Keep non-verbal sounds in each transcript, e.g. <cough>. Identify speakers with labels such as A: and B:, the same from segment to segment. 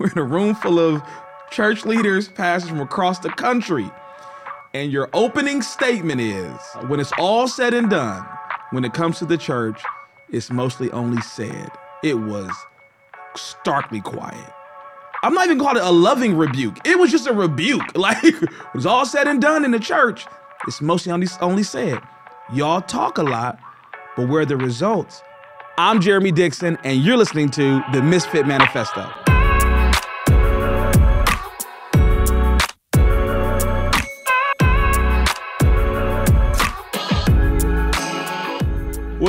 A: we're <laughs> in a room full of church leaders, pastors from across the country. And your opening statement is when it's all said and done, when it comes to the church, it's mostly only said. It was starkly quiet. I'm not even calling it a loving rebuke. It was just a rebuke. <laughs> Like it was all said and done in the church. It's mostly only, only said. Y'all talk a lot, but where are the results? I'm Jeremy Dixon, and you're listening to the Misfit Manifesto.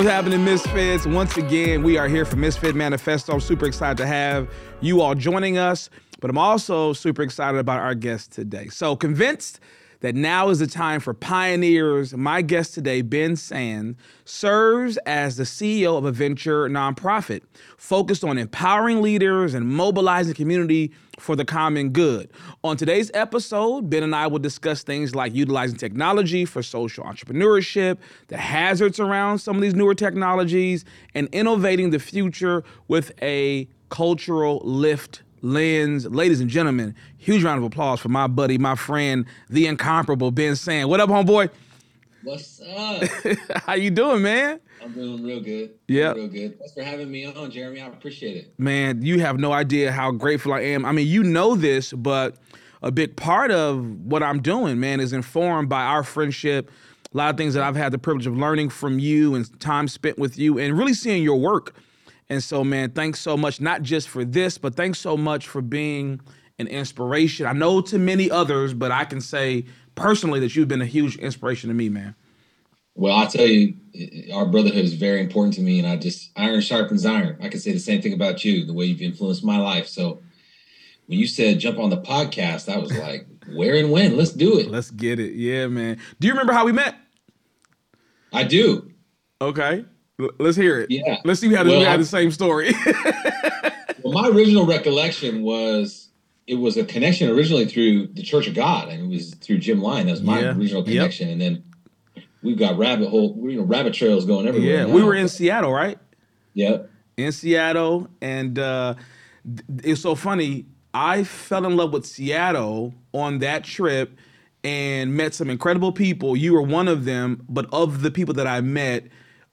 A: What's happening, Misfits? Once again, we are here for Misfit Manifesto. I'm super excited to have you all joining us, but I'm also super excited about our guest today. So, convinced that now is the time for pioneers. My guest today, Ben Sand, serves as the CEO of a venture nonprofit focused on empowering leaders and mobilizing community for the common good. On today's episode, Ben and I will discuss things like utilizing technology for social entrepreneurship, the hazards around some of these newer technologies, and innovating the future with a cultural lift lens. Ladies and gentlemen, huge round of applause for my buddy, my friend, the incomparable Ben Sand. What up, homeboy?
B: What's up? <laughs>
A: How you doing, man?
B: I'm doing real good.
A: Yeah,
B: real good. Thanks for having me on, Jeremy. I appreciate it.
A: Man, you have no idea how grateful I am. I mean, you know this, but a big part of what I'm doing, man, is informed by our friendship. A lot of things that I've had the privilege of learning from you and time spent with you, and really seeing your work and so, man, thanks so much, not just for this, but thanks so much for being an inspiration. I know to many others, but I can say personally that you've been a huge inspiration to me, man.
B: Well, I tell you, our brotherhood is very important to me, and I just iron sharpens iron. I can say the same thing about you, the way you've influenced my life. So, when you said jump on the podcast, I was like, <laughs> where and when? Let's do it.
A: Let's get it. Yeah, man. Do you remember how we met?
B: I do.
A: Okay. Let's hear it.
B: Yeah.
A: Let's see how well, we had the same story. <laughs>
B: well, my original recollection was it was a connection originally through the Church of God, and it was through Jim Lyon. That was my yeah. original connection, yep. and then we've got rabbit hole, you know, rabbit trails going everywhere.
A: Yeah, now. we were in Seattle, right?
B: Yep.
A: In Seattle, and uh, it's so funny. I fell in love with Seattle on that trip and met some incredible people. You were one of them, but of the people that I met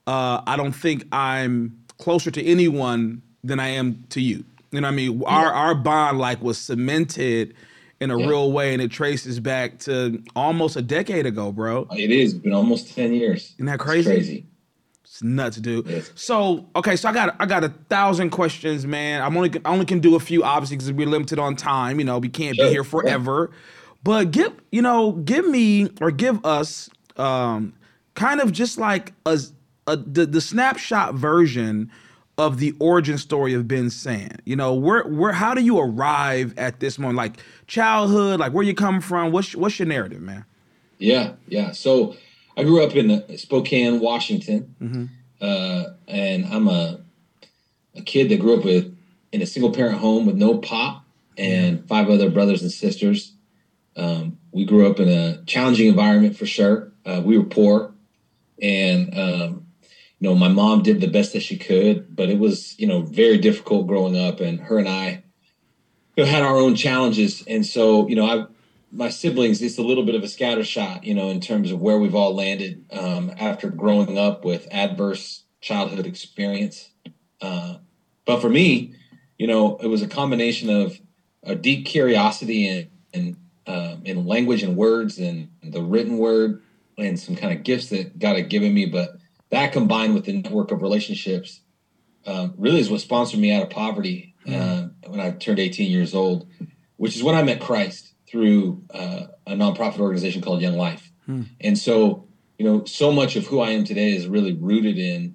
A: uh, I don't think I'm closer to anyone than I am to you. You know what I mean? Our our bond like was cemented in a yeah. real way, and it traces back to almost a decade ago, bro.
B: It is been almost ten years.
A: Isn't that crazy?
B: It's crazy.
A: It's nuts, dude. So okay, so I got I got a thousand questions, man. I'm only I only can do a few, obviously, because we're limited on time. You know, we can't sure. be here forever. Yeah. But give you know, give me or give us um, kind of just like a a, the, the snapshot version of the origin story of Ben Sand. You know, where where how do you arrive at this moment? Like childhood, like where you come from? What's what's your narrative, man?
B: Yeah, yeah. So I grew up in uh, Spokane, Washington, mm-hmm. uh, and I'm a a kid that grew up with in a single parent home with no pop and five other brothers and sisters. Um, we grew up in a challenging environment for sure. Uh, we were poor, and um, you know, my mom did the best that she could, but it was, you know, very difficult growing up. And her and I you know, had our own challenges. And so, you know, I, my siblings, it's a little bit of a scatter shot, you know, in terms of where we've all landed um, after growing up with adverse childhood experience. Uh, but for me, you know, it was a combination of a deep curiosity in, in, um, in language and words and the written word and some kind of gifts that God had given me, but that combined with the network of relationships um, really is what sponsored me out of poverty uh, when I turned 18 years old, which is when I met Christ through uh, a nonprofit organization called Young Life. Hmm. And so, you know, so much of who I am today is really rooted in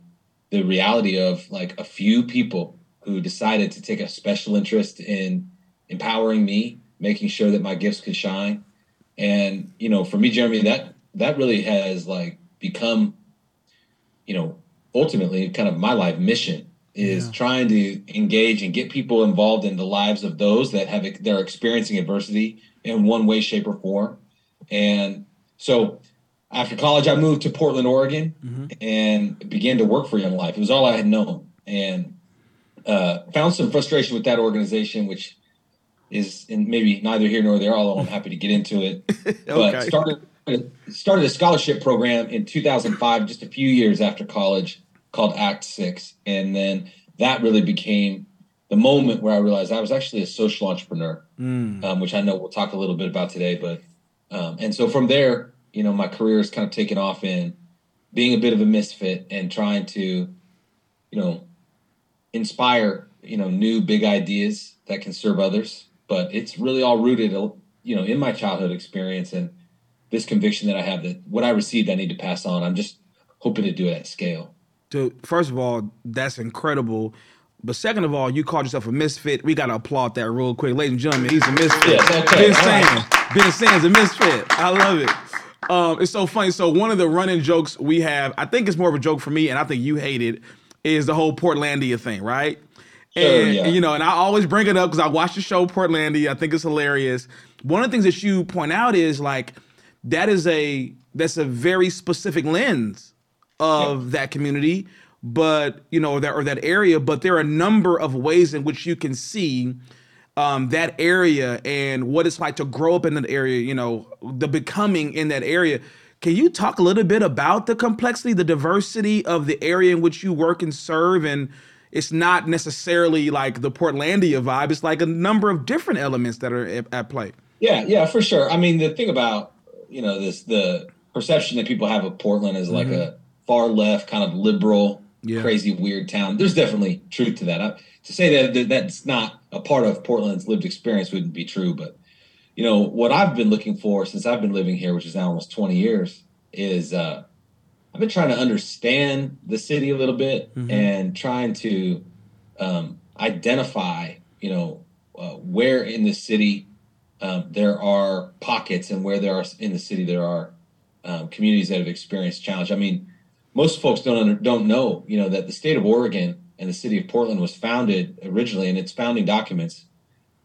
B: the reality of like a few people who decided to take a special interest in empowering me, making sure that my gifts could shine. And, you know, for me, Jeremy, that that really has like become you know, ultimately kind of my life mission is yeah. trying to engage and get people involved in the lives of those that have they're experiencing adversity in one way, shape, or form. And so after college, I moved to Portland, Oregon, mm-hmm. and began to work for Young Life. It was all I had known, and uh, found some frustration with that organization, which is and maybe neither here nor there, although I'm happy to get into it. <laughs> okay. But started started a scholarship program in 2005, just a few years after college, called Act Six, and then that really became the moment where I realized I was actually a social entrepreneur, mm. um, which I know we'll talk a little bit about today. But um, and so from there, you know, my career has kind of taken off in being a bit of a misfit and trying to, you know, inspire you know new big ideas that can serve others. But it's really all rooted, you know, in my childhood experience and this conviction that I have that what I received, I need to pass on. I'm just hoping to do it at scale.
A: Dude, first of all, that's incredible. But second of all, you called yourself a misfit. We got to applaud that real quick. Ladies and gentlemen, he's a misfit. Okay. Ben Sands. Ben Sands, a misfit. I love it. Um, it's so funny. So one of the running jokes we have, I think it's more of a joke for me, and I think you hate it, is the whole Portlandia thing, right? Sure, and yeah. you know, and I always bring it up because I watch the show Portlandia. I think it's hilarious. One of the things that you point out is like that is a that's a very specific lens of that community but you know that or that area but there are a number of ways in which you can see um, that area and what it's like to grow up in that area you know the becoming in that area. Can you talk a little bit about the complexity the diversity of the area in which you work and serve? And it's not necessarily like the portlandia vibe. It's like a number of different elements that are at, at play.
B: Yeah yeah for sure. I mean the thing about you know this the perception that people have of Portland is like mm-hmm. a far left kind of liberal, yeah. crazy, weird town. There's definitely truth to that. I, to say that, that that's not a part of Portland's lived experience wouldn't be true. But you know what I've been looking for since I've been living here, which is now almost 20 years, is uh, I've been trying to understand the city a little bit mm-hmm. and trying to um, identify, you know, uh, where in the city um, there are pockets and where there are in the city there are um, communities that have experienced challenge. I mean, most folks don't under, don't know, you know, that the state of Oregon and the city of Portland was founded originally in its founding documents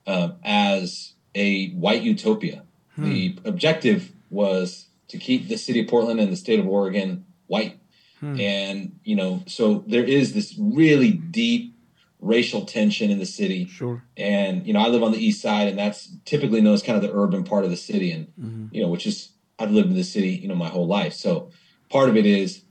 B: uh, as a white utopia. Hmm. The objective was to keep the city of Portland and the state of Oregon white. Hmm. And, you know, so there is this really deep racial tension in the city.
A: Sure.
B: And you know, I live on the east side, and that's typically known as kind of the urban part of the city, and mm-hmm. you know, which is I've lived in the city, you know, my whole life. So part of it is,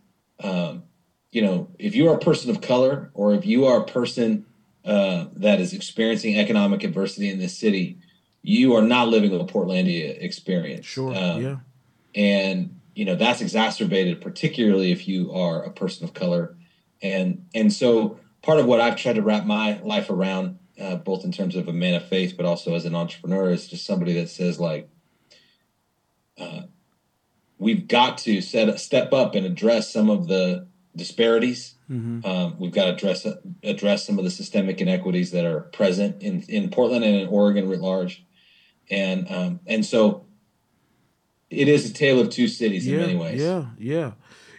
B: um, you know, if you are a person of color, or if you are a person uh, that is experiencing economic adversity in this city, you are not living a Portlandia experience.
A: Sure. Um, yeah.
B: And you know that's exacerbated, particularly if you are a person of color, and and so part of what I've tried to wrap my life around, uh, both in terms of a man of faith, but also as an entrepreneur, is just somebody that says like, uh, we've got to set step up and address some of the disparities. Mm-hmm. Um, we've got to address address some of the systemic inequities that are present in in Portland and in Oregon writ large, and um, and so it is a tale of two cities
A: yeah,
B: in many ways.
A: Yeah, yeah.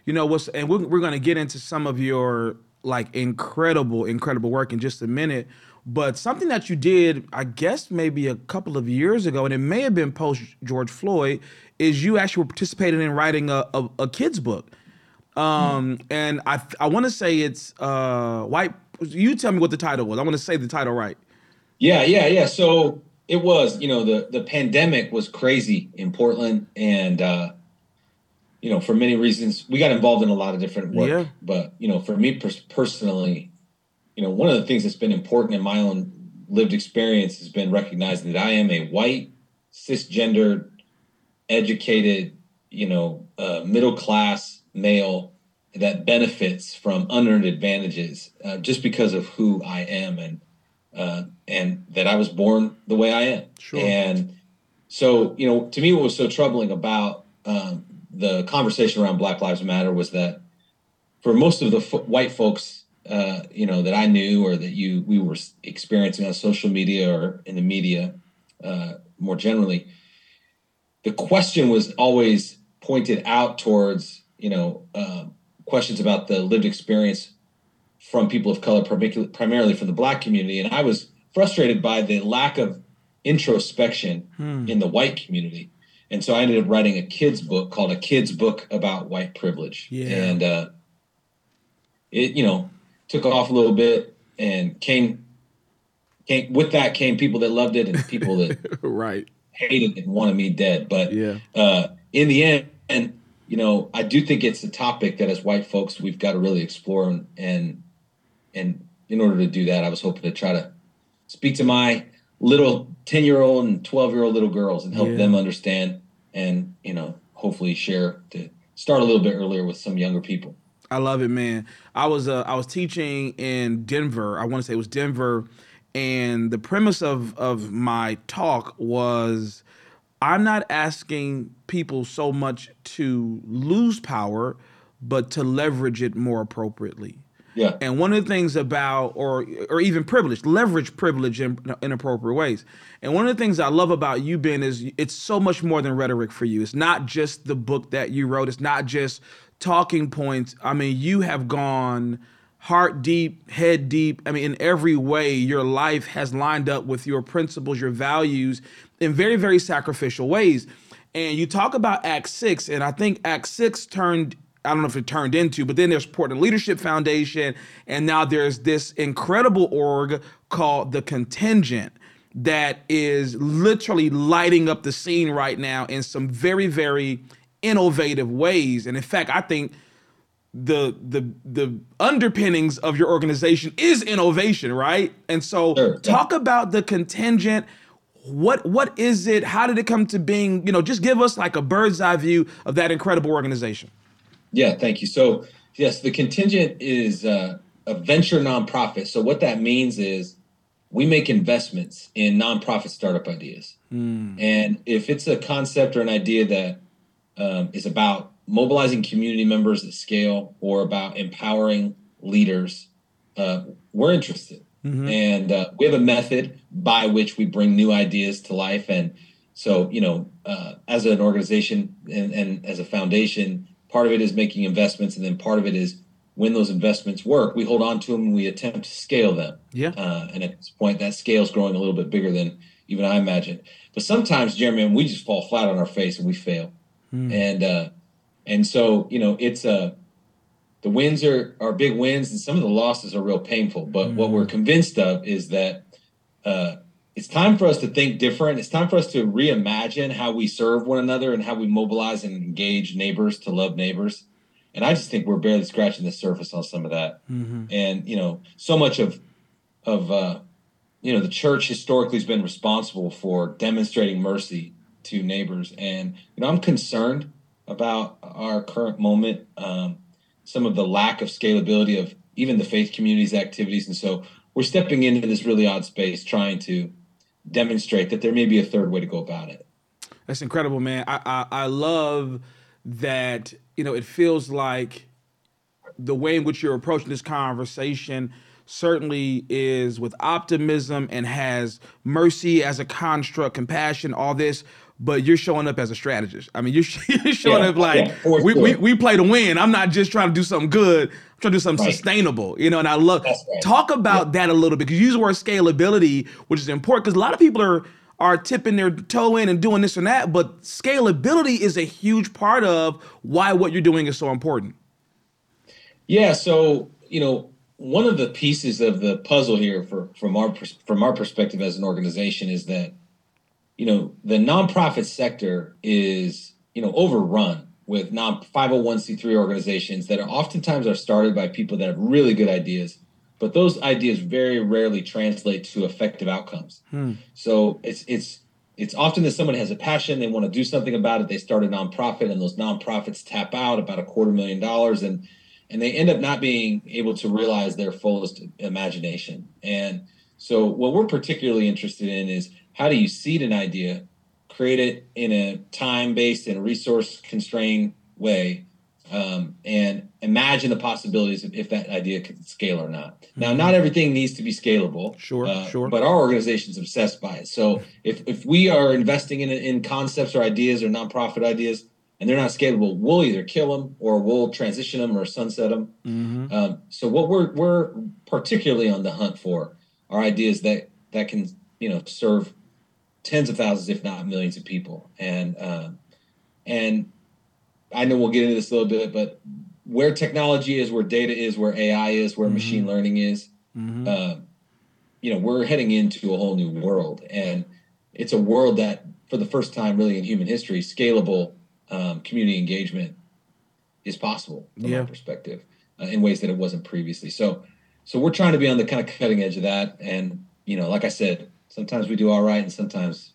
A: You know what's and we're, we're going to get into some of your like incredible, incredible work in just a minute. But something that you did, I guess maybe a couple of years ago, and it may have been post George Floyd, is you actually were participating in writing a, a, a kid's book. Um, and I I want to say it's uh, white. You tell me what the title was. I want to say the title right.
B: Yeah, yeah, yeah. So it was, you know, the the pandemic was crazy in Portland, and uh, you know, for many reasons, we got involved in a lot of different work. Yeah. But you know, for me personally, you know, one of the things that's been important in my own lived experience has been recognizing that I am a white, cisgendered, educated, you know, uh, middle class male that benefits from unearned advantages uh, just because of who I am and uh, and that I was born the way I am. Sure. And so, you know, to me, what was so troubling about um, the conversation around Black Lives Matter was that for most of the f- white folks, uh, you know, that I knew or that you we were experiencing on social media or in the media uh, more generally, the question was always pointed out towards you know uh, questions about the lived experience from people of color, primarily from the Black community, and I was frustrated by the lack of introspection hmm. in the white community and so I ended up writing a kids book called a kids book about white privilege. Yeah. And uh, it, you know, took off a little bit and came came, with that came people that loved it and people that <laughs>
A: right
B: hated it and wanted me dead. But
A: yeah,
B: uh, in the end, and you know, I do think it's a topic that as white folks we've got to really explore and and and in order to do that, I was hoping to try to speak to my little 10 year old and 12 year old little girls and help yeah. them understand and, you know, hopefully share to start a little bit earlier with some younger people.
A: I love it, man. I was uh, I was teaching in Denver. I want to say it was Denver, and the premise of of my talk was I'm not asking people so much to lose power, but to leverage it more appropriately.
B: Yeah.
A: And one of the things about, or or even privilege, leverage privilege in inappropriate ways. And one of the things I love about you, Ben, is it's so much more than rhetoric for you. It's not just the book that you wrote. It's not just talking points. I mean, you have gone heart deep, head deep. I mean, in every way, your life has lined up with your principles, your values, in very, very sacrificial ways. And you talk about Act Six, and I think Act Six turned I don't know if it turned into, but then there's Portland Leadership Foundation, and now there's this incredible org called the Contingent that is literally lighting up the scene right now in some very, very innovative ways. And in fact, I think the the the underpinnings of your organization is innovation, right? And so sure. talk about the contingent. What what is it? How did it come to being? You know, just give us like a bird's eye view of that incredible organization.
B: Yeah, thank you. So, yes, the contingent is uh, a venture nonprofit. So, what that means is we make investments in nonprofit startup ideas. Mm. And if it's a concept or an idea that um, is about mobilizing community members at scale or about empowering leaders, uh, we're interested. Mm-hmm. And uh, we have a method by which we bring new ideas to life. And so, you know, uh, as an organization and, and as a foundation, Part of it is making investments, and then part of it is when those investments work, we hold on to them and we attempt to scale them.
A: Yeah.
B: Uh, and at this point, that scale is growing a little bit bigger than even I imagined. But sometimes, Jeremy, we just fall flat on our face and we fail. Mm. And uh, and so you know, it's a uh, the wins are are big wins, and some of the losses are real painful. But mm. what we're convinced of is that uh, it's time for us to think different. It's time for us to reimagine how we serve one another and how we mobilize and engage neighbors to love neighbors. And I just think we're barely scratching the surface on some of that. Mm-hmm. And you know, so much of of uh, you know the church historically has been responsible for demonstrating mercy to neighbors. And you know, I'm concerned about our current moment, um, some of the lack of scalability of even the faith community's activities. And so we're stepping into this really odd space, trying to demonstrate that there may be a third way to go about it.
A: That's incredible, man. I, I, I love that, you know, it feels like the way in which you're approaching this conversation certainly is with optimism and has mercy as a construct, compassion, all this, but you're showing up as a strategist. I mean, you're, <laughs> you're showing yeah, up like yeah, we, we, we play to win. I'm not just trying to do something good. I'm trying to do something right. sustainable, you know. And I love right. talk about yeah. that a little bit because you use the word scalability, which is important because a lot of people are are tipping their toe in and doing this and that, but scalability is a huge part of why what you're doing is so important.
B: Yeah. So you know, one of the pieces of the puzzle here, for from our from our perspective as an organization, is that you know, the nonprofit sector is, you know, overrun with non 501c3 organizations that are oftentimes are started by people that have really good ideas, but those ideas very rarely translate to effective outcomes. Hmm. So it's it's it's often that someone has a passion, they want to do something about it, they start a nonprofit, and those nonprofits tap out about a quarter million dollars, and and they end up not being able to realize their fullest imagination. And so what we're particularly interested in is how do you seed an idea, create it in a time based and resource constrained way, um, and imagine the possibilities of if that idea can scale or not. Mm-hmm. Now, not everything needs to be scalable.
A: Sure, uh, sure.
B: But our organization is obsessed by it. So if, if we are investing in, in concepts or ideas or nonprofit ideas, and they're not scalable, we'll either kill them or we'll transition them or sunset them. Mm-hmm. Um, so what we're we're particularly on the hunt for are ideas that that can you know serve tens of thousands, if not millions, of people. And um, and I know we'll get into this a little bit, but where technology is, where data is, where AI is, where mm-hmm. machine learning is, mm-hmm. uh, you know, we're heading into a whole new world, and it's a world that, for the first time, really in human history, scalable um, community engagement is possible from yeah. my perspective uh, in ways that it wasn't previously. So, so we're trying to be on the kind of cutting edge of that, and you know, like I said, sometimes we do all right, and sometimes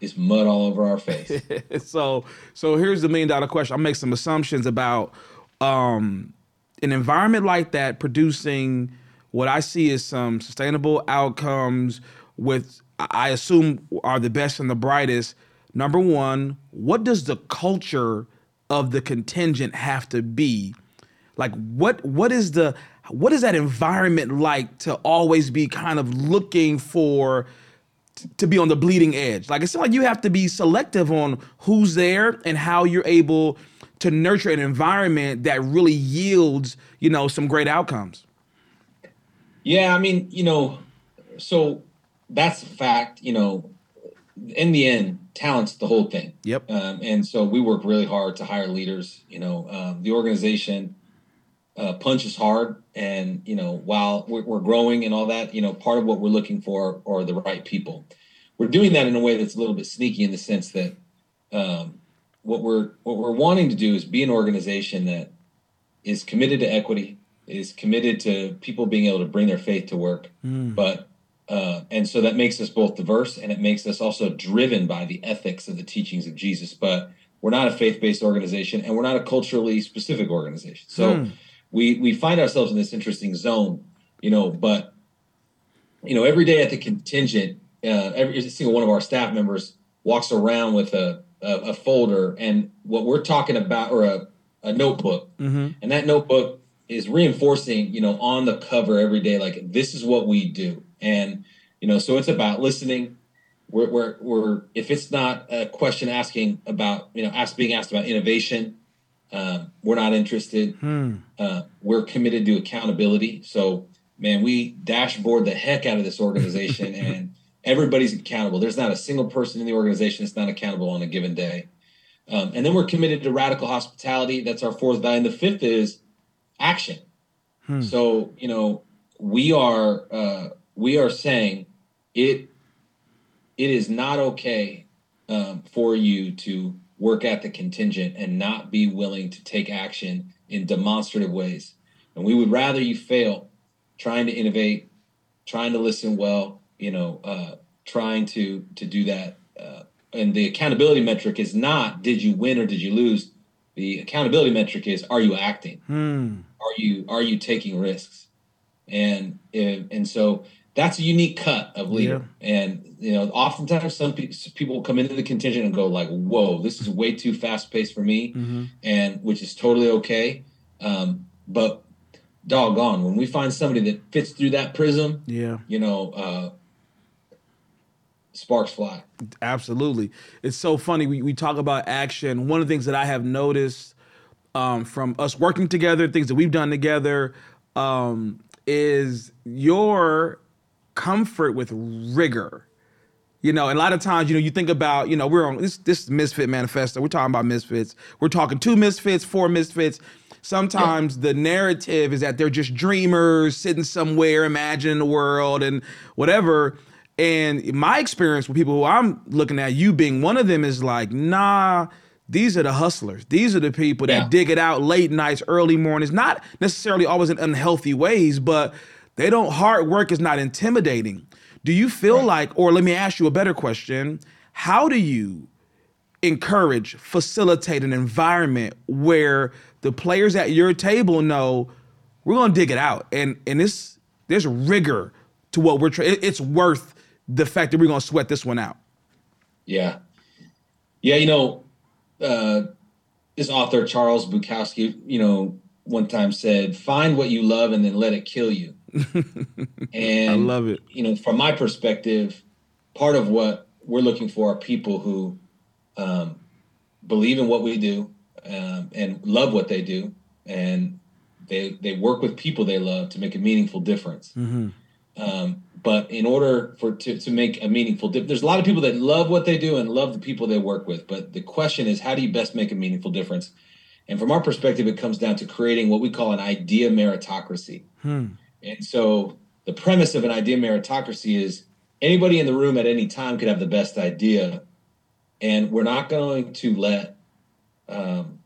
B: it's mud all over our face. <laughs>
A: so, so here's the million dollar question. I'll make some assumptions about um, an environment like that producing what I see is some sustainable outcomes with I assume are the best and the brightest. Number one, what does the culture of the contingent have to be? Like what what is the what is that environment like to always be kind of looking for to be on the bleeding edge? Like it's not like you have to be selective on who's there and how you're able to nurture an environment that really yields, you know, some great outcomes.
B: Yeah, I mean, you know, so that's a fact. You know, in the end, talent's the whole thing.
A: Yep.
B: Um, and so we work really hard to hire leaders. You know, um, the organization uh, punches hard, and you know, while we're, we're, growing and all that, you know, part of what we're looking for are the right people. We're doing that in a way that's a little bit sneaky in the sense that um, what we're what we're wanting to do is be an organization that is committed to equity, is committed to people being able to bring their faith to work, mm. but uh, and so that makes us both diverse and it makes us also driven by the ethics of the teachings of Jesus. But we're not a faith-based organization and we're not a culturally specific organization. So mm. We we find ourselves in this interesting zone, you know. But you know, every day at the contingent, uh, every single one of our staff members walks around with a a, a folder and what we're talking about or a, a notebook, mm-hmm. and that notebook is reinforcing, you know, on the cover every day, like this is what we do. And, you know, so it's about listening. We're, we're, we're if it's not a question asking about, you know, ask, being asked about innovation, um, we're not interested. Hmm. Uh, we're committed to accountability. So, man, we dashboard the heck out of this organization <laughs> and everybody's accountable. There's not a single person in the organization that's not accountable on a given day. Um, and then we're committed to radical hospitality. That's our fourth value. And the fifth is action. Hmm. So you know we are uh, we are saying it it is not okay um, for you to work at the contingent and not be willing to take action in demonstrative ways. And we would rather you fail trying to innovate, trying to listen well, you know, uh, trying to to do that. Uh, and the accountability metric is not did you win or did you lose. The accountability metric is are you acting? Hmm are you are you taking risks? And and so that's a unique cut of leader. Yeah. And you know, oftentimes some pe- people come into the contingent and go like, "Whoa, this is way too fast paced for me," mm-hmm. and which is totally okay. Um, but doggone, when we find somebody that fits through that prism,
A: yeah,
B: you know, uh, sparks fly.
A: Absolutely, it's so funny. We we talk about action. One of the things that I have noticed um, from us working together, things that we've done together, um, is your comfort with rigor. You know, and a lot of times, you know, you think about, you know, we're on this this misfit manifesto. We're talking about misfits. We're talking two misfits, four misfits. Sometimes the narrative is that they're just dreamers sitting somewhere, imagining the world and whatever. And my experience with people who I'm looking at, you being one of them, is like, nah, these are the hustlers. These are the people that yeah. dig it out late nights, early mornings, not necessarily always in unhealthy ways, but they don't, hard work is not intimidating. Do you feel right. like, or let me ask you a better question, how do you encourage, facilitate an environment where the players at your table know we're gonna dig it out and and this there's rigor to what we're trying it's worth the fact that we're gonna sweat this one out
B: yeah yeah you know uh, this author Charles Bukowski, you know, one time said, "Find what you love and then let it kill you." <laughs> and
A: I love it.
B: You know, from my perspective, part of what we're looking for are people who um, believe in what we do um, and love what they do, and they they work with people they love to make a meaningful difference. Mm-hmm. Um, but in order for to, to make a meaningful difference, there's a lot of people that love what they do and love the people they work with. But the question is, how do you best make a meaningful difference? And from our perspective, it comes down to creating what we call an idea meritocracy. Hmm. And so the premise of an idea meritocracy is anybody in the room at any time could have the best idea, and we're not going to let um,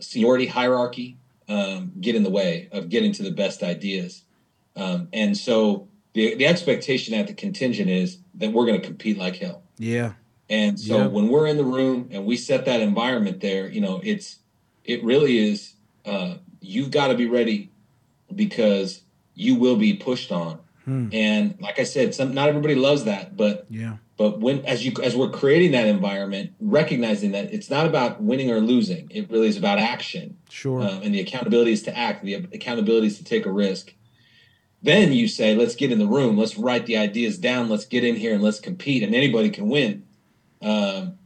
B: seniority hierarchy um, get in the way of getting to the best ideas. Um, and so the the expectation at the contingent is that we're going to compete like hell.
A: Yeah.
B: And so
A: Yeah.
B: when we're in the room and we set that environment there, you know, it's it really is uh, you've got to be ready because you will be pushed on.
A: Hmm.
B: And like I said, some not everybody loves that, but
A: Yeah.
B: but when as you as we're creating that environment, recognizing that it's not about winning or losing, it really is about action
A: Sure.
B: um, and the accountability is to act, the accountability is to take a risk. Then you say, let's get in the room, let's write the ideas down, let's get in here and let's compete, and anybody can win, um,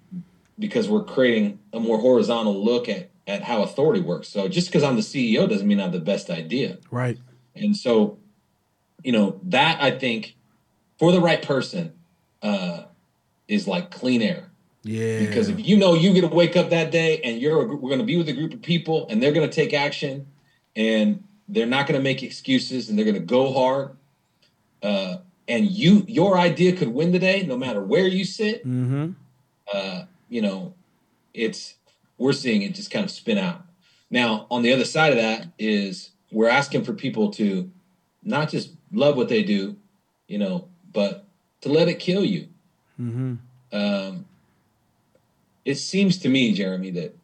B: because we're creating a more horizontal look at at how authority works. So just because I'm the CEO doesn't mean I have the best idea.
A: right.
B: And so, you know, that I think for the right person uh, is like clean air.
A: Yeah.
B: Because if you know you're going to wake up that day and you're we're going to be with a group of people and they're going to take action and they're not going to make excuses and they're going to go hard. Uh, and you your idea could win the day no matter where you sit.
A: mm-hmm.
B: Uh, you know, it's we're seeing it just kind of spin out. Now, on the other side of that is we're asking for people to not just love what they do, you know, but to let it kill you
A: Mm-hmm.
B: um, it seems to me, Jeremy, that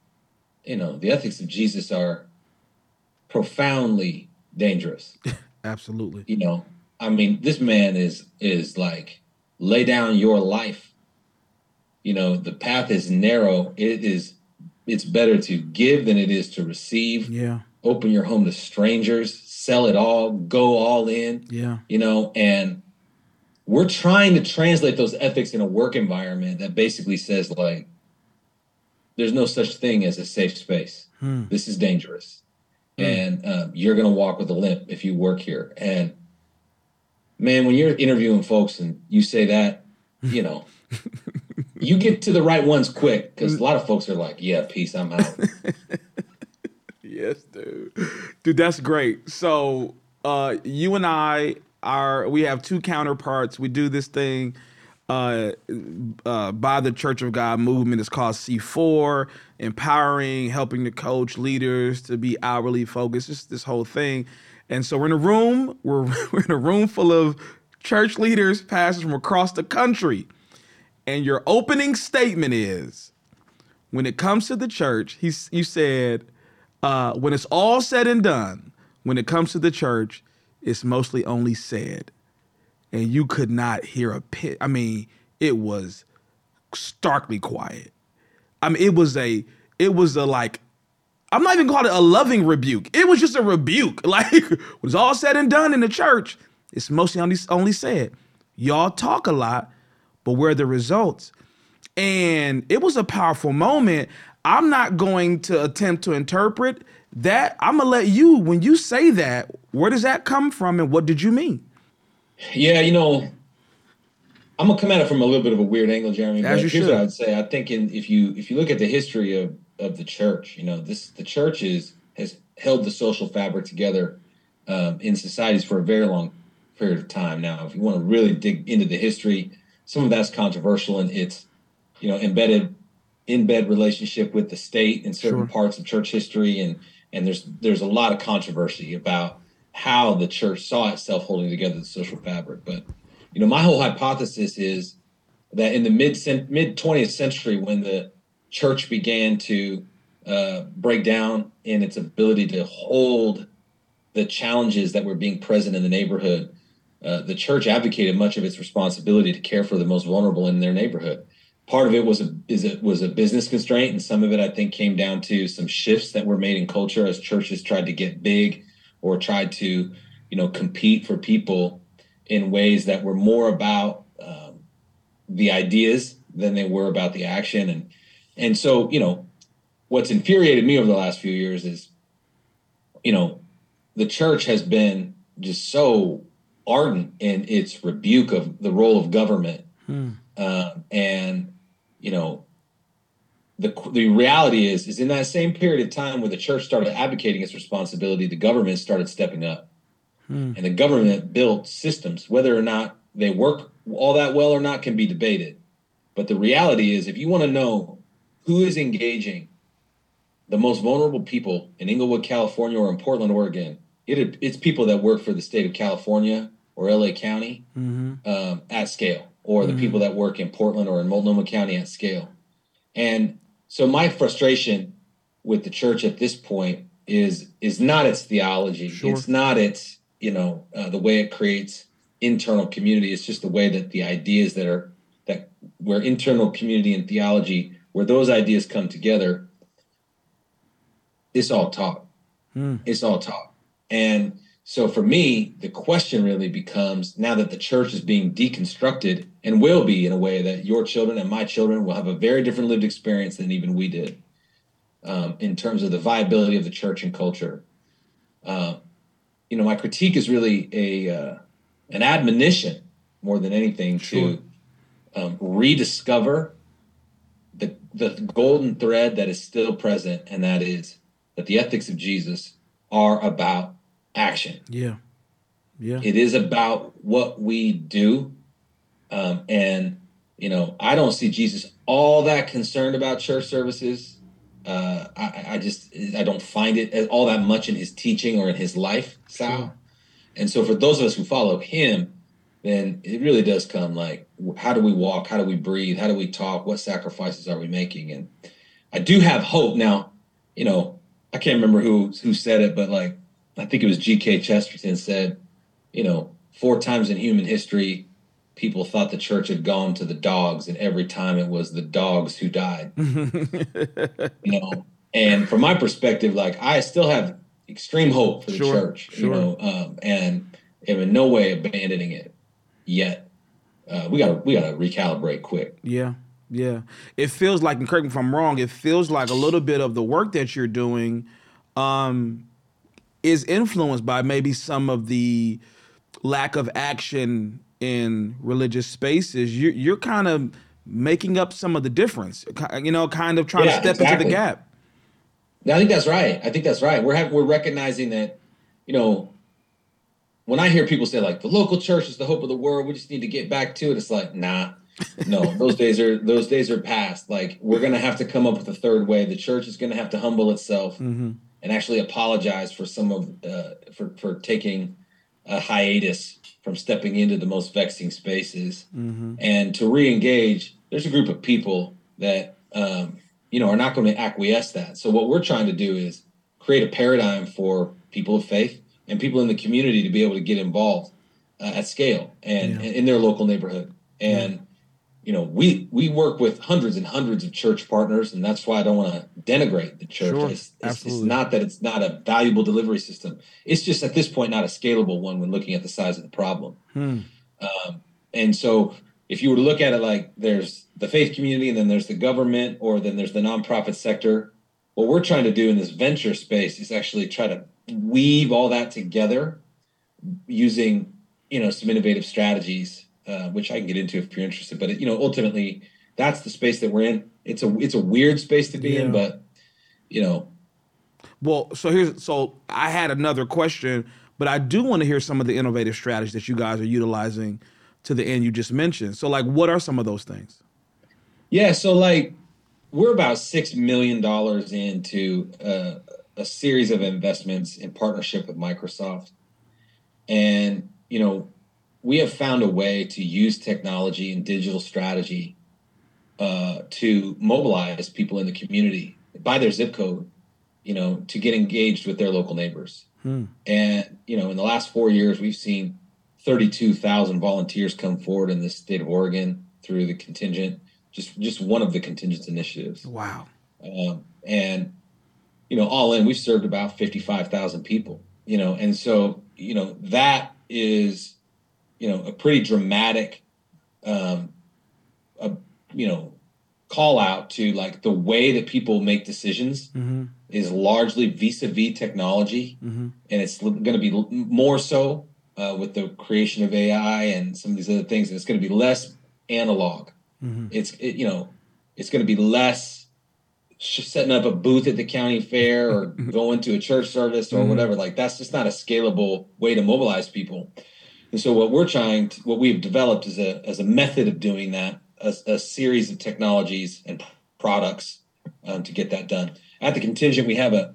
B: you know the ethics of Jesus are profoundly dangerous. <laughs>
A: Absolutely.
B: You know, I mean, this man is is like lay down your life. You know, the path is narrow. It is it's better to give than it is to receive.
A: Yeah.
B: Open your home to strangers, sell it all, go all in
A: Yeah.
B: you know, and we're trying to translate those ethics in a work environment that basically says like there's no such thing as a safe space.
A: Hmm.
B: This is dangerous,
A: Hmm.
B: and um, you're gonna walk with a limp if you work here. And man, when you're interviewing folks and you say that, you know. <laughs> You get to the right ones quick because a lot of folks are like, "Yeah, peace, I'm out." <laughs>
A: Yes, dude. Dude, that's great. So, uh, you and I are we have two counterparts. We do this thing uh, uh, by the Church of God movement. It's called C4, empowering, helping to coach leaders to be hourly focused. Just this whole thing. And so we're in a room. We're <laughs> we're in a room full of church leaders, pastors from across the country. And your opening statement is, when it comes to the church, he's you said, uh, when it's all said and done, when it comes to the church, it's mostly only said. And you could not hear a pit. I mean, it was starkly quiet. I mean, it was a, it was a like, I'm not even calling it a loving rebuke. It was just a rebuke. <laughs> Like, when it's all said and done in the church, it's mostly only, only said. Y'all talk a lot, but where are the results? And it was a powerful moment. I'm not going to attempt to interpret that. I'm gonna let you, when you say that, where does that come from and what did you mean?
B: Yeah, you know, I'm gonna come at it from a little bit of a weird angle, Jeremy.
A: As
B: But
A: you
B: here's
A: should.
B: what I'd say. I think in, if you if you look at the history of of the church, you know, this the church is has held the social fabric together um, in societies for a very long period of time. Now, if you want to really dig into the history, some of that's controversial and it's you know embedded in bed relationship with the state in certain
A: Sure.
B: parts of church history and and there's there's a lot of controversy about how the church saw itself holding together the social fabric but you know my whole hypothesis is that in the mid mid 20th century when the church began to uh, break down in its ability to hold the challenges that were being present in the neighborhood uh, the church advocated much of its responsibility to care for the most vulnerable in their neighborhood part of it was a is it was a business constraint and some of it i think came down to some shifts that were made in culture as churches tried to get big or tried to you know compete for people in ways that were more about um, the ideas than they were about the action and and so you know what's infuriated me over the last few years is you know the church has been just so ardent in its rebuke of the role of government
A: Hmm.
B: um, and you know the the reality is is in that same period of time where the church started advocating its responsibility the government started stepping up Mm. And the government built systems, whether or not they work all that well or not can be debated. But the reality is, if you want to know who is engaging the most vulnerable people in Inglewood, California, or in Portland, Oregon, it, it's people that work for the state of California or LA County mm-hmm. um, at scale, or the mm-hmm. people that work in Portland or in Multnomah County at scale. And so my frustration with the church at this point is is not its theology. Sure. It's not its you know uh, the way it creates internal community. It's just the way that the ideas that are that where internal community and theology where those ideas come together. It's all taught. Hmm. It's all taught. And so for me, the question really becomes now that the church is being deconstructed and will be in a way that your children and my children will have a very different lived experience than even we did um, in terms of the viability of the church and culture. Uh, you know, my critique is really a uh, an admonition more than anything sure. to um, rediscover the the golden thread that is still present, and that is that the ethics of Jesus are about action.
A: Yeah, yeah.
B: It is about what we do, um, and you know, I don't see Jesus all that concerned about church services uh, I, I, just I don't find it all that much in his teaching or in his lifestyle. Sure. And so for those of us who follow him, then it really does come like how do we walk? How do we breathe? How do we talk? What sacrifices are we making? And I do have hope now. You know, I can't remember who who said it, but like I think it was G.K. Chesterton said, you know, four times in human history, people thought the church had gone to the dogs, and every time it was the dogs who died. <laughs> you know, and from my perspective, like I still have extreme hope for the sure, church. Sure. You know, um, and am in no way abandoning it yet. Uh, we got to we got to recalibrate quick.
A: Yeah. Yeah, it feels like, and correct me if I'm wrong, it feels like a little bit of the work that you're doing um, is influenced by maybe some of the lack of action in religious spaces, you're, you're kind of making up some of the difference, you know, kind of trying yeah, to step exactly. into the gap.
B: Yeah, I think that's right. I think that's right. We're we're recognizing that, you know, when I hear people say like the local church is the hope of the world, we just need to get back to it. It's like, nah, no, <laughs> those days are those days are past. Like we're gonna have to come up with a third way. The church is gonna have to humble itself mm-hmm. And actually apologize for some of uh, for for taking a hiatus from stepping into the most vexing spaces mm-hmm. and to re-engage there's a group of people that um, you know are not going to acquiesce that so what we're trying to do is create a paradigm for people of faith and people in the community to be able to get involved uh, at scale and, yeah. in their local neighborhood and you know, we we work with hundreds and hundreds of church partners, and that's why I don't want to denigrate the church. Sure, it's, it's, it's, not that it's not a valuable delivery system. It's just at this point not a scalable one when looking at the size of the problem. Hmm. Um, and so, if you were to look at it like there's the faith community, and then there's the government, or then there's the nonprofit sector. What we're trying to do in this venture space is actually try to weave all that together using, you know, some innovative strategies uh, which I can get into if you're interested. But you know, ultimately, that's the space that we're in. It's a it's a weird space to be yeah. in, but you know.
A: Well, so here's so I had another question, but I do want to hear some of the innovative strategies that you guys are utilizing to the end you just mentioned. So, like, what are some of those things?
B: Yeah, so like we're about six million dollars into uh, a series of investments in partnership with Microsoft, and you know we have found a way to use technology and digital strategy uh, to mobilize people in the community by their zip code, you know, to get engaged with their local neighbors. Hmm. And you know, in the last four years, we've seen 32,000 volunteers come forward in the state of Oregon through the contingent, just just one of the contingent initiatives.
A: Wow.
B: Um, and you know, all in, we've served about 55,000 people. You know, and so you know that is you know a pretty dramatic um a, you know call out to like the way that people make decisions mm-hmm. is largely vis-a-vis technology mm-hmm. and it's going to be more so uh, with the creation of ai and some of these other things and it's going to be less analog mm-hmm. it's it, you know it's going to be less setting up a booth at the county fair or <laughs> going to a church service or mm-hmm. whatever. Like that's just not a scalable way to mobilize people. And so what we're trying, to, what we've developed is a as a method of doing that, a, a series of technologies and products um, to get that done. At the contingent, we have a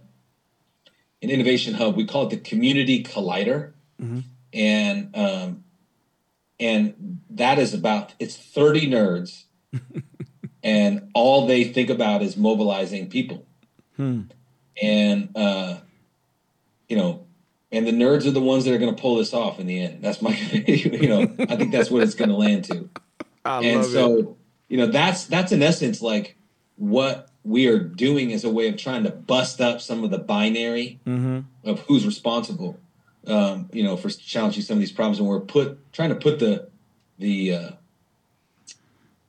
B: an innovation hub. We call it the Community Collider, mm-hmm. and um, and that is about it's thirty nerds, <laughs> and all they think about is mobilizing people, hmm. and uh, you know and the nerds are the ones that are going to pull this off in the end. That's my, <laughs> you know, I think that's what it's going to land to. <laughs> I and so, it. you know, that's that's in essence like what we are doing as a way of trying to bust up some of the binary mm-hmm. of who's responsible, um, you know, for challenging some of these problems, and we're put trying to put the the uh,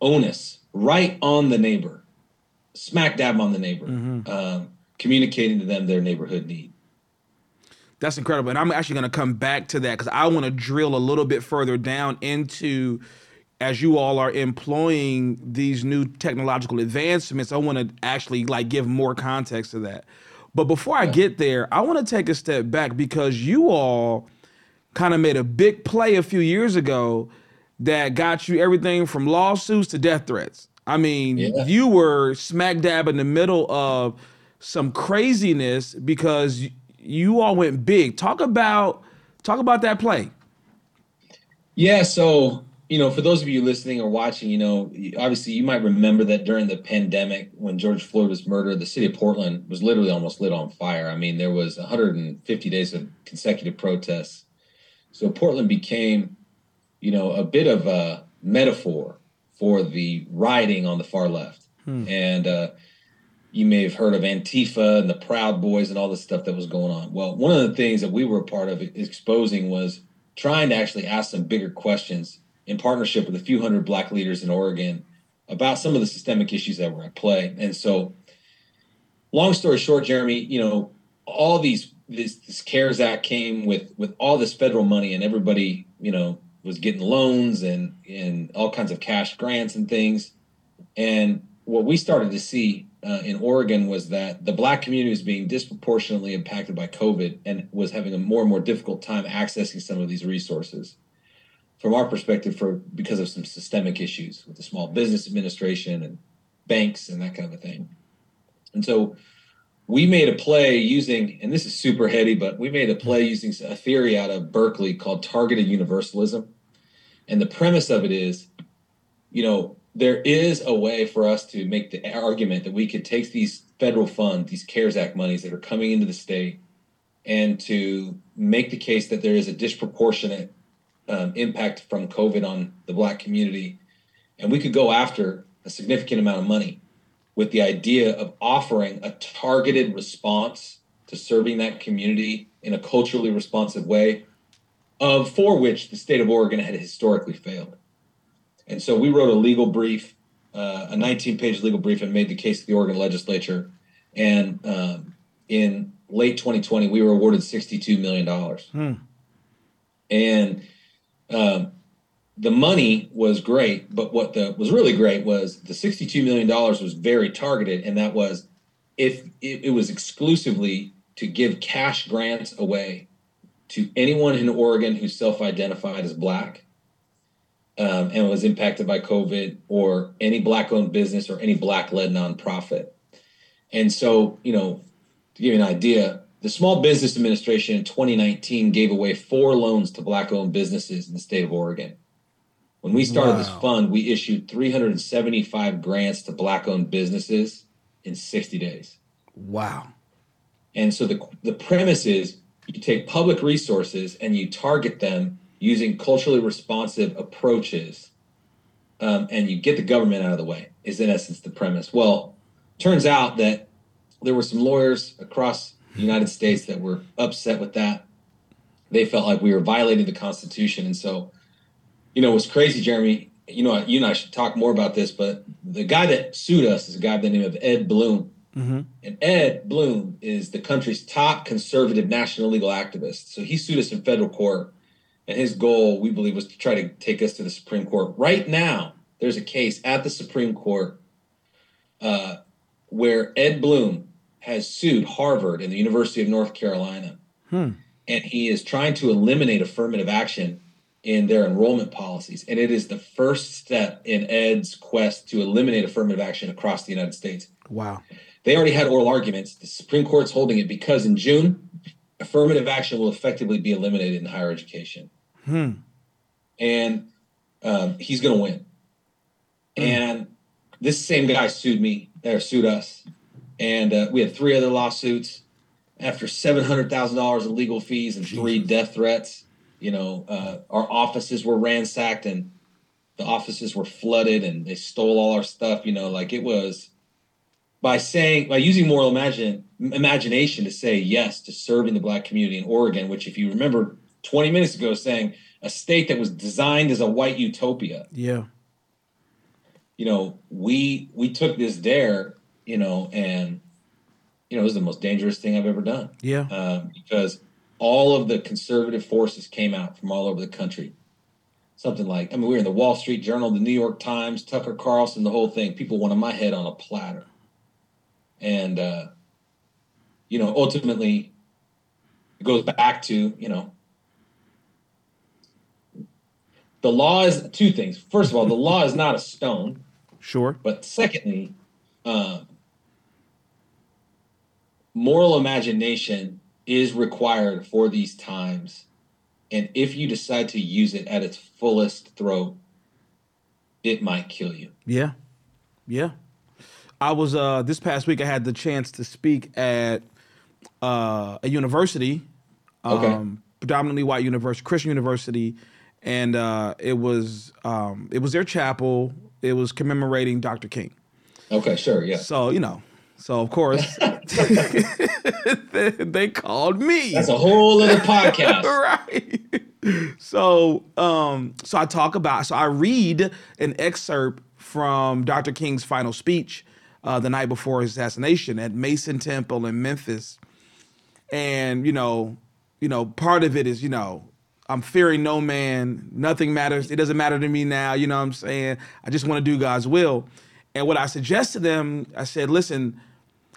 B: onus right on the neighbor, smack dab on the neighbor, mm-hmm. um, communicating to them their neighborhood need.
A: That's incredible. And I'm actually going to come back to that because I want to drill a little bit further down into as you all are employing these new technological advancements, I want to actually like give more context to that. But before I get there, I want to take a step back because you all kind of made a big play a few years ago that got you everything from lawsuits to death threats. I mean, yeah. you were smack dab in the middle of some craziness because you all went big. Talk about talk about that play.
B: Yeah, so you know, for those of you listening or watching, you know, obviously you might remember that during the pandemic when George Floyd was murdered, the city of Portland was literally almost lit on fire. I mean, there was 150 days of consecutive protests. So Portland became, you know, a bit of a metaphor for the rioting on the far left. Hmm. And uh, you may have heard of Antifa and the Proud Boys and all this stuff that was going on. Well, one of the things that we were a part of exposing was trying to actually ask some bigger questions in partnership with a few hundred Black leaders in Oregon about some of the systemic issues that were at play. And so, long story short, Jeremy, you know, all these this, this CARES Act came with with all this federal money, and everybody, you know, was getting loans and and all kinds of cash grants and things. And what we started to see uh, in Oregon was that the black community was being disproportionately impacted by COVID and was having a more and more difficult time accessing some of these resources. From our perspective, for because of some systemic issues with the Small Business Administration and banks and that kind of a thing. And so we made a play using, and this is super heady, but we made a play using a theory out of Berkeley called targeted universalism. And the premise of it is, you know, there is a way for us to make the argument that we could take these federal funds, these CARES Act monies that are coming into the state, and to make the case that there is a disproportionate um, impact from COVID on the Black community. And we could go after a significant amount of money with the idea of offering a targeted response to serving that community in a culturally responsive way, of for which the state of Oregon had historically failed. And so we wrote a legal brief, uh, a 19 page legal brief, and made the case to the Oregon legislature. And um, in late 2020, we were awarded $62 million. Hmm. And um, the money was great, but what the, was really great was the $62 million was very targeted. And that was if it, it was exclusively to give cash grants away to anyone in Oregon who self identified as Black um, and was impacted by COVID, or any black owned business or any black led nonprofit. And so, you know, to give you an idea, the Small Business Administration in 2019 gave away four loans to black owned businesses in the state of Oregon. When we started wow. this fund, we issued 375 grants to black owned businesses in 60 days.
A: Wow.
B: And so the, the premise is you take public resources and you target them using culturally responsive approaches um, and you get the government out of the way is in essence the premise. Well turns out that there were some lawyers across the united states that were upset with that. They felt like we were violating the constitution. And so you know what's crazy jeremy you know you and i should talk more about this but the guy that sued us is a guy by the name of ed blum. Mm-hmm. and ed blum is the country's top conservative national legal activist. So he sued us in federal court and his goal, we believe, was to try to take us to the Supreme Court. Right now, there's a case at the Supreme Court uh, where Ed Blum has sued Harvard and the University of North Carolina. Hmm. And he is trying to eliminate affirmative action in their enrollment policies. And it is the first step in Ed's quest to eliminate affirmative action across the United States.
A: Wow.
B: They already had oral arguments. The Supreme Court's holding it because in June, affirmative action will effectively be eliminated in higher education. Hmm. And um, he's going to win. Hmm. And this same guy sued me, or sued us. And uh, we had three other lawsuits after $700,000 in legal fees and three death threats. You know, uh, our offices were ransacked and the offices were flooded and they stole all our stuff. You know, like it was by saying by using moral imagine, imagination to say yes to serving the black community in Oregon, which if you remember 20 minutes ago saying a state that was designed as a white utopia.
A: Yeah.
B: You know, we we took this dare, you know, and you know, it was the most dangerous thing I've ever done.
A: Yeah.
B: Um, because all of the conservative forces came out from all over the country. Something like, I mean, we were in the Wall Street Journal, the New York Times, Tucker Carlson, the whole thing. People wanted my head on a platter and uh, you know ultimately it goes back to you know the law is two things. First of all the law is not a stone.
A: Sure.
B: But secondly uh, moral imagination is required for these times. And if you decide to use it at its fullest throat it might kill you.
A: Yeah. Yeah. I was uh, this past week. I had the chance to speak at uh, a university, um, okay. predominantly white university, Christian university, and uh, it was um, it was their chapel. It was commemorating Dr. King.
B: Okay, sure, yeah.
A: So you know, so of course they, <laughs> <laughs> they, called me.
B: That's a whole other podcast, <laughs>
A: right? So um, so I talk about so I read an excerpt from Dr. King's final speech uh, the night before his assassination at Mason Temple in Memphis. And, you know, you know, part of it is, you know, I'm fearing no man. Nothing matters. It doesn't matter to me now. You know what I'm saying? I just want to do God's will. And what I suggest to them, I said, listen,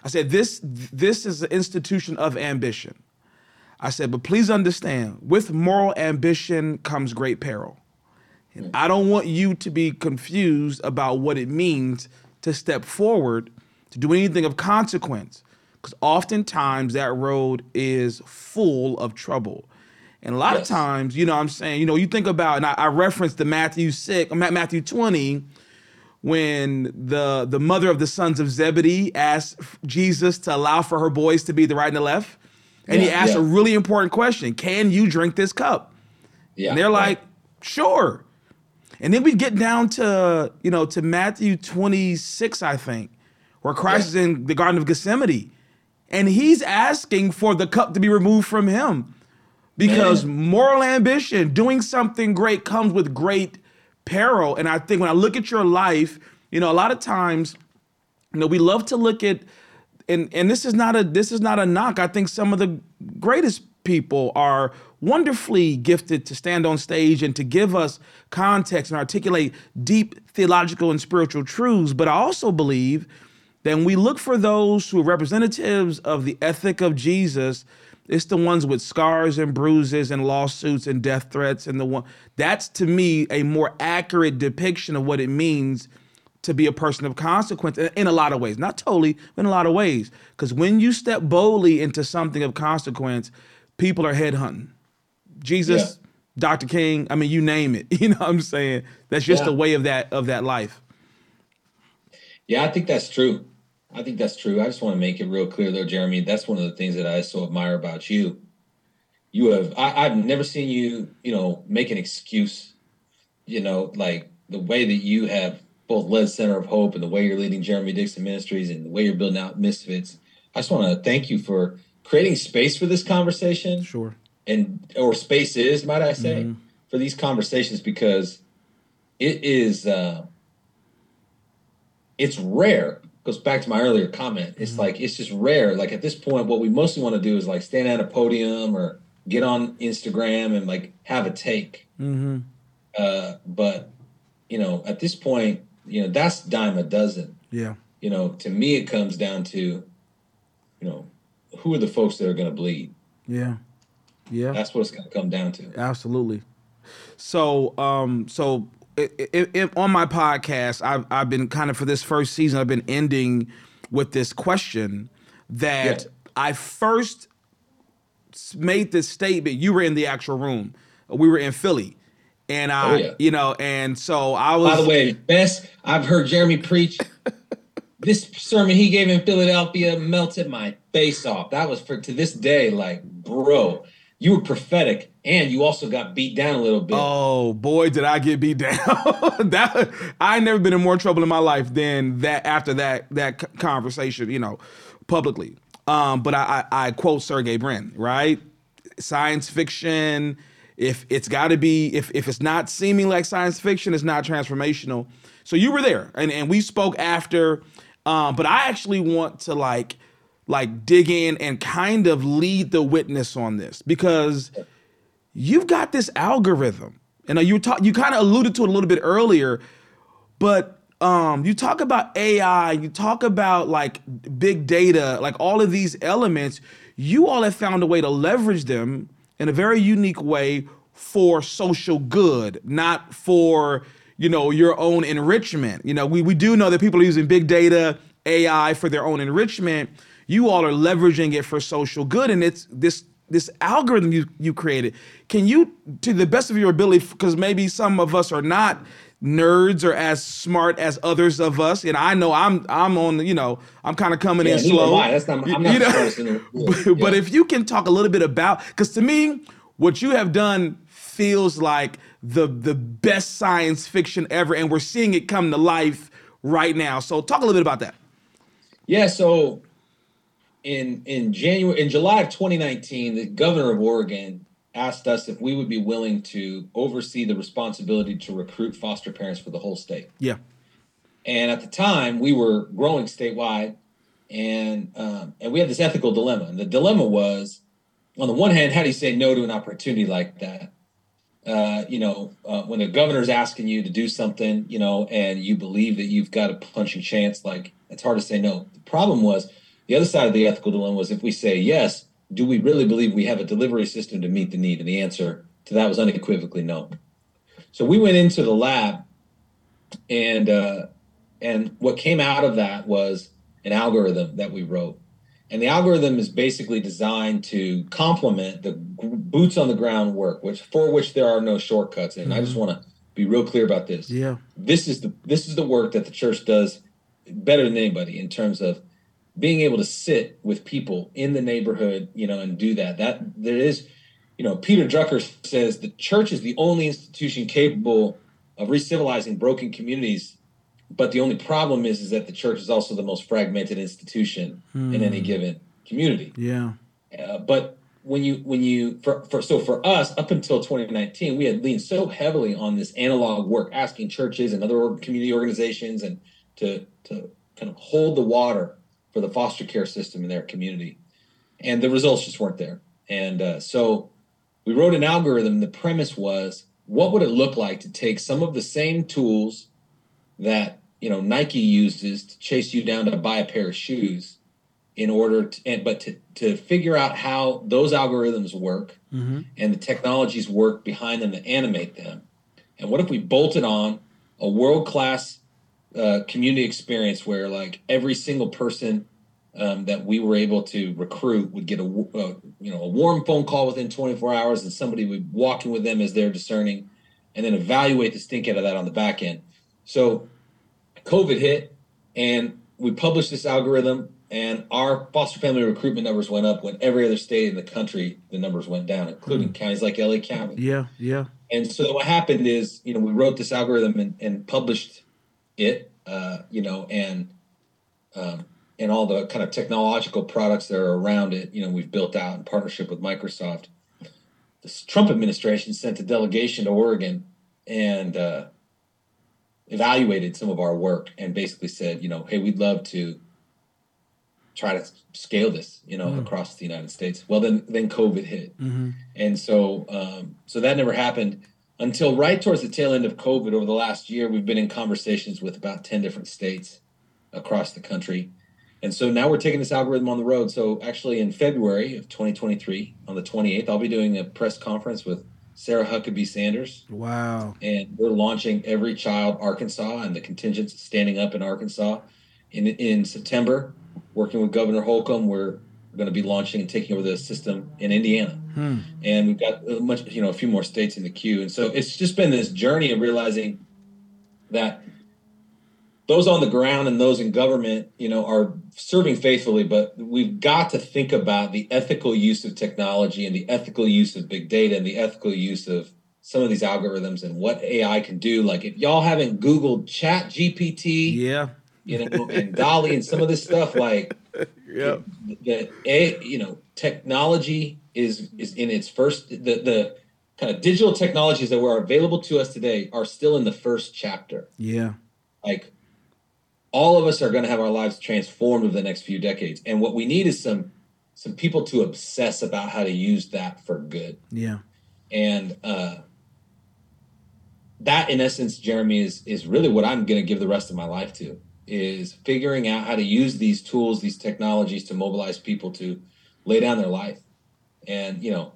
A: I said, this, this is an institution of ambition. I said, but please understand, with moral ambition comes great peril. And I don't want you to be confused about what it means to step forward to do anything of consequence because oftentimes that road is full of trouble. And a lot yes. of times, you know I'm saying, you know, you think about, and I, I referenced the Matthew 6, Matthew 20, when the the mother of the sons of Zebedee asked Jesus to allow for her boys to be the right and the left. And yeah, he asked yeah. a really important question Can you drink this cup? Yeah, and they're like, Sure. And then we get down to, you know, to Matthew 26, I think, where Christ yeah. is in the Garden of Gethsemane. And he's asking for the cup to be removed from him because Man. moral ambition, doing something great, comes with great peril. And I think when I look at your life, you know, a lot of times, you know, we love to look at, and and this is not a this is not a knock. I think some of the greatest people are wonderfully gifted to stand on stage and to give us context and articulate deep theological and spiritual truths. But I also believe that when we look for those who are representatives of the ethic of Jesus, it's the ones with scars and bruises and lawsuits and death threats and the one that's to me a more accurate depiction of what it means to be a person of consequence in a lot of ways not totally but in a lot of ways because when you step boldly into something of consequence people are headhunting Jesus, yeah. Dr. King, I mean, you name it. <laughs> You know what I'm saying? That's just yeah. the way of that of that life.
B: Yeah, I think that's true. I think that's true. I just want to make it real clear though, Jeremy. That's one of the things that I so admire about you. You have I, I've never seen you, you know, make an excuse. You know, like the way that you have both led Center of Hope and the way you're leading Jeremy Dixon Ministries and the way you're building out Misfits. I just want to thank you for creating space for this conversation.
A: Sure
B: and or space is, might I say, mm-hmm. for these conversations because it is uh, it's rare. Goes back to my earlier comment. It's mm-hmm. like it's just rare. Like at this point, what we mostly want to do is like stand at a podium or get on Instagram and like have a take. Mm-hmm. Uh, but you know, at this point, you know that's dime a dozen.
A: Yeah.
B: you know, to me, it comes down to, you know, who are the folks that are going to bleed?
A: Yeah. Yeah.
B: That's what it's going to come down to.
A: Absolutely. So, um, so it, it, it, on my podcast, I've, I've been kind of for this first season, I've been ending with this question that yeah. I first made this statement. You were in the actual room. We were in Philly. And I, oh, yeah. you know, and so I was.
B: By the way, best I've heard Jeremy preach. <laughs> this sermon he gave in Philadelphia melted my face off. That was for to this day, like, bro, you were prophetic and you also got beat down a little bit.
A: Oh boy, did I get beat down! <laughs> that I never been in more trouble in my life than that after that that conversation, you know, publicly. Um, but I, I, I quote Sergey Brin, right? Science fiction. If it's got to be, if if it's not seeming like science fiction, it's not transformational. So you were there, and and we spoke after. Um, but I actually want to like like dig in and kind of lead the witness on this because you've got this algorithm. And you talk, you kind of alluded to it a little bit earlier, but um, you talk about AI, you talk about like big data, like all of these elements. You all have found a way to leverage them in a very unique way for social good, not for you know your own enrichment. You know, we we do know that people are using big data, AI for their own enrichment. You all are leveraging it for social good, and it's this this algorithm you you created. Can you, to the best of your ability, because maybe some of us are not nerds or as smart as others of us. And I know I'm I'm on you know I'm kind of coming
B: yeah,
A: in slow.
B: That's not, I'm not you know? <laughs>
A: but, yeah. but if you can talk a little bit about because to me what you have done feels like the the best science fiction ever, and we're seeing it come to life right now. So talk a little bit about that.
B: Yeah. So in in January in July of 2019, the governor of Oregon asked us if we would be willing to oversee the responsibility to recruit foster parents for the whole state.
A: Yeah.
B: And at the time, we were growing statewide, and um, and we had this ethical dilemma. And the dilemma was, on the one hand, how do you say no to an opportunity like that? Uh, you know, uh, when the governor's asking you to do something, you know, and you believe that you've got a punching chance, like it's hard to say no. The problem was the other side of the ethical dilemma was if we say yes, do we really believe we have a delivery system to meet the need? And the answer to that was unequivocally no. So we went into the lab, and uh, and what came out of that was an algorithm that we wrote, and the algorithm is basically designed to complement the boots on the ground work, which for which there are no shortcuts. And mm-hmm. I just mm-hmm. want to be real clear about this.
A: Yeah,
B: this is the this is the work that the church does better than anybody in terms of being able to sit with people in the neighborhood, you know, and do that. That there is, you know, Peter Drucker says the church is the only institution capable of recivilizing broken communities. But the only problem is, is that the church is also the most fragmented institution hmm. in any hmm. given community.
A: Yeah.
B: Uh, but when you when you for, for so for us up until 2019 we had leaned so heavily on this analog work asking churches and other community organizations and to to kind of hold the water for the foster care system in their community. And the results just weren't there. And uh, so we wrote an algorithm. The premise was what would it look like to take some of the same tools that you know Nike uses to chase you down to buy a pair of shoes in order to and, but to, to figure out how those algorithms work mm-hmm. and the technologies work behind them to animate them and what if we bolted on a world-class uh, community experience where like every single person um, that we were able to recruit would get a uh, you know a warm phone call within 24 hours, and somebody would walk in with them as they're discerning, and then evaluate the stink out of that on the back end. So, COVID hit, and we published this algorithm, and our foster family recruitment numbers went up when every other state in the country the numbers went down, including mm. counties like LA County.
A: Yeah, yeah.
B: And so what happened is, you know, we wrote this algorithm and, and published it, uh, you know, and um, and all the kind of technological products that are around it, you know, we've built out in partnership with Microsoft. The Trump administration sent a delegation to Oregon and uh, evaluated some of our work and basically said, you know, hey, we'd love to try to scale this, you know, mm across the United States. Well, then then COVID hit, mm-hmm. and so um, so that never happened until right towards the tail end of COVID over the last year, we've been in conversations with about 10 different states across the country. And so now we're taking this algorithm on the road. So actually, in February of 2023, on the 28th, I'll be doing a press conference with Sarah Huckabee Sanders.
A: Wow.
B: And we're launching Every Child Arkansas and the contingents standing up in Arkansas. In, in September, working with Governor Holcomb, we're going to be launching and taking over the system in Indiana. Hmm. And we've got a much, you know, a few more states in the queue. And so it's just been this journey of realizing that those on the ground and those in government, you know, are serving faithfully, but we've got to think about the ethical use of technology and the ethical use of big data and the ethical use of some of these algorithms and what AI can do. Like if y'all haven't Googled Chat GPT,
A: yeah,
B: you know, and DALL-E and some of this stuff, like
A: yeah,
B: the a you know, technology is is in its first the the kind of digital technologies that were available to us today are still in the first chapter.
A: Yeah.
B: Like all of us are going to have our lives transformed over the next few decades and what we need is some some people to obsess about how to use that for good
A: yeah
B: and uh that in essence jeremy is is really what i'm going to give the rest of my life to is figuring out how to use these tools these technologies to mobilize people to lay down their life and you know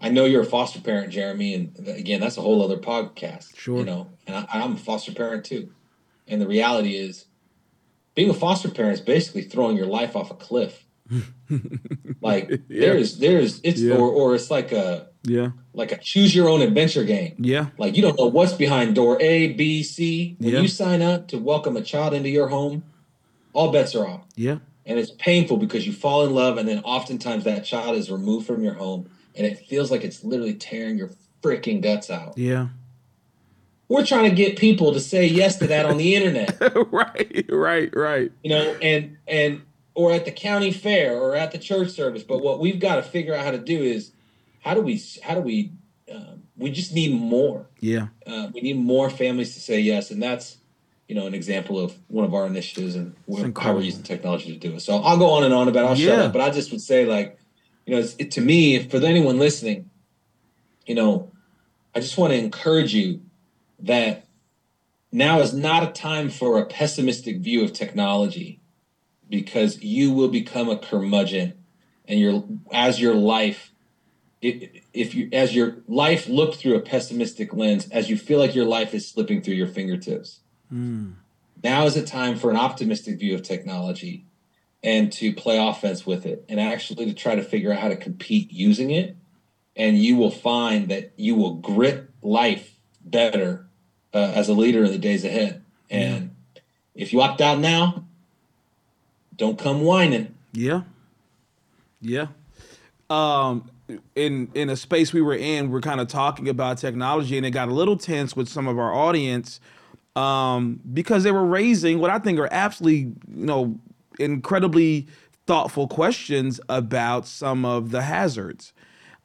B: i know you're a foster parent jeremy and again that's a whole other podcast
A: sure
B: you know and I, i'm a foster parent too and the reality is, being a foster parent is basically throwing your life off a cliff. <laughs> like yeah. there's there's it's yeah. or or it's like a
A: yeah
B: like a choose your own adventure game.
A: Yeah.
B: Like you don't know what's behind door A, B, C. When yeah. you sign up to welcome a child into your home, all bets are off.
A: Yeah.
B: And it's painful because you fall in love and then oftentimes that child is removed from your home and it feels like it's literally tearing your freaking guts out.
A: Yeah.
B: We're trying to get people to say yes to that on the internet. <laughs>
A: right, right, right.
B: You know, and and or at the county fair or at the church service. But what we've got to figure out how to do is how do we how do we um, we just need more.
A: Yeah.
B: Uh, we need more families to say yes, and that's you know an example of one of our initiatives and how we're using technology to do it. So I'll go on and on about. It. I'll yeah. shut up, but I just would say like, you know, it, to me, for anyone listening, you know, I just want to encourage you that now is not a time for a pessimistic view of technology because you will become a curmudgeon and your as your life if you as your life looked through a pessimistic lens as you feel like your life is slipping through your fingertips mm. now is a time for an optimistic view of technology and to play offense with it and actually to try to figure out how to compete using it and you will find that you will grit life better uh, as a leader in the days ahead. And yeah. if you opt out now, don't come whining.
A: Yeah. Yeah. Um, in in a space we were in, we're kind of talking about technology, and it got a little tense with some of our audience um, because they were raising what I think are absolutely, you know, incredibly thoughtful questions about some of the hazards.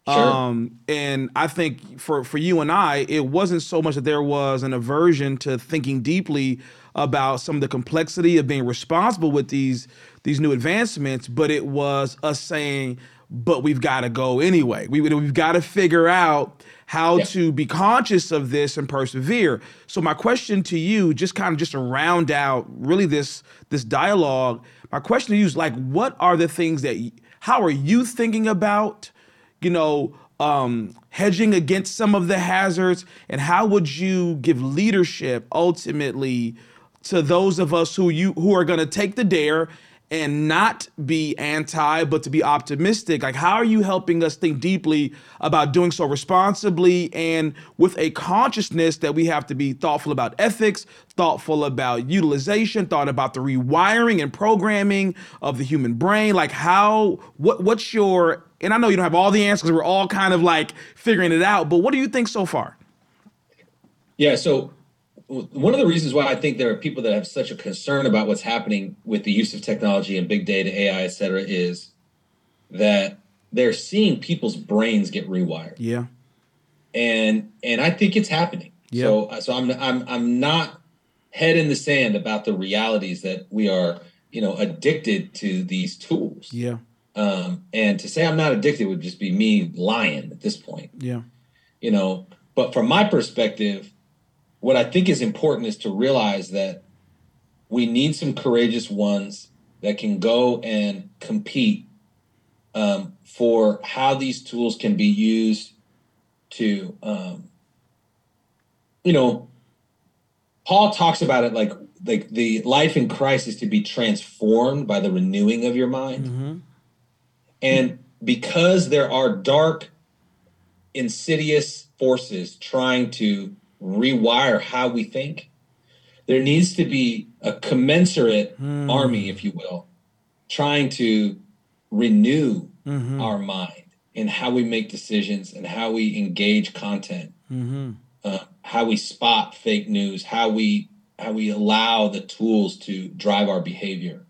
B: Sure. Um,
A: and I think for for you and I, it wasn't so much that there was an aversion to thinking deeply about some of the complexity of being responsible with these these new advancements, but it was us saying, but we've got to go anyway. We we've got to figure out how yeah. to be conscious of this and persevere. So my question to you, just kind of just to round out really this this dialogue, my question to you is like, what are the things that how are you thinking about? you know, um, hedging against some of the hazards? And how would you give leadership ultimately to those of us who you who are going to take the dare and not be anti, but to be optimistic? Like, how are you helping us think deeply about doing so responsibly and with a consciousness that we have to be thoughtful about ethics, thoughtful about utilization, thought about the rewiring and programming of the human brain? Like, how, what, what's your, and I know you don't have all the answers, we're all kind of like figuring it out, but what do you think so far?
B: Yeah, so one of the reasons why I think there are people that have such a concern about what's happening with the use of technology and big data, AI, et cetera, is that they're seeing people's brains get rewired.
A: Yeah.
B: And and I think it's happening. Yeah. So so I'm I'm I'm not head in the sand about the realities that we are, you know, addicted to these tools.
A: Yeah.
B: Um, and to say I'm not addicted would just be me lying at this point.
A: Yeah.
B: You know, but from my perspective, what I think is important is to realize that we need some courageous ones that can go and compete um, for how these tools can be used to, um, you know, Paul talks about it like like the life in Christ is to be transformed by the renewing of your mind, mm-hmm. and because there are dark, insidious forces trying to rewire how we think, there needs to be a commensurate mm. army, if you will, trying to renew mm-hmm. our mind in how we make decisions and how we engage content, mm-hmm. uh, how we spot fake news, how we how we allow the tools to drive our behavior.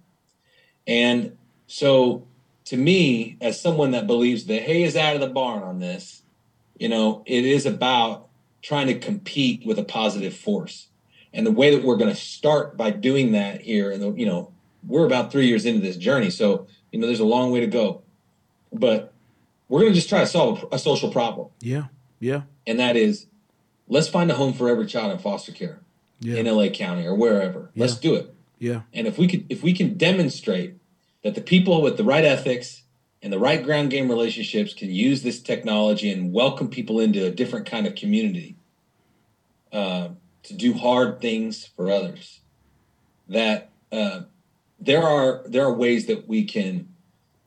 B: And so, to me, as someone that believes the hay is out of the barn on this, you know, it is about trying to compete with a positive force. And the way that we're going to start by doing that here, and you know, we're about three years into this journey, so you know, there's a long way to go but we're going to just try to solve a, social problem.
A: Yeah. Yeah.
B: And that is let's find a home for every child in foster care yeah. in LA County or wherever. Yeah. Let's do it.
A: Yeah.
B: And if we could if we can demonstrate that the people with the right ethics and the right ground game relationships can use this technology and welcome people into a different kind of community uh, to do hard things for others, that uh, there are there are ways that we can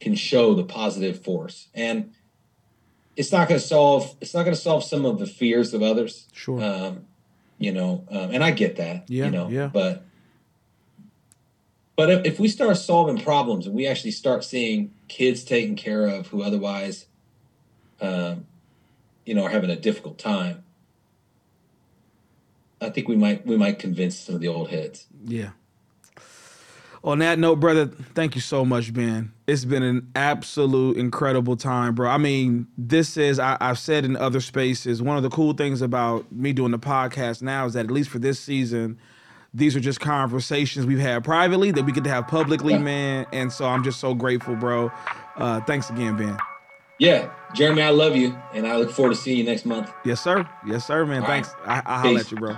B: can show the positive force. And it's not going to solve it's not going to solve some of the fears of others.
A: Sure. Um,
B: you know um, and i get that
A: yeah
B: you know
A: yeah.
B: but but if, if we start solving problems and we actually start seeing kids taken care of who otherwise um, you know are having a difficult time i think we might we might convince some of the old heads
A: yeah on that note, brother, thank you so much, Ben. It's been an absolute incredible time, bro. I mean, this is, I, have said in other spaces, one of the cool things about me doing the podcast now is that at least for this season, these are just conversations we've had privately that we get to have publicly, man. And so I'm just so grateful, bro. Uh, thanks again, Ben.
B: Yeah, Jeremy, I love you, and I look forward to seeing you next month.
A: Yes, sir. Yes, sir, man. All thanks. Right. I, I'll holler at you, bro.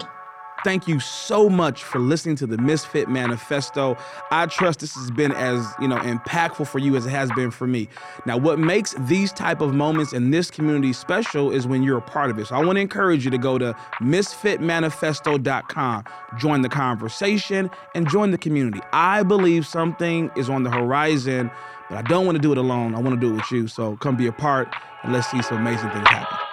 A: Thank you so much for listening to the Misfit Manifesto. I trust this has been as, you know, impactful for you as it has been for me. Now, what makes these type of moments in this community special is when you're a part of it. So I want to encourage you to go to misfitmanifesto.com, join the conversation, and join the community. I believe something is on the horizon, but I don't want to do it alone. I want to do it with you. So come be a part and let's see some amazing things happen.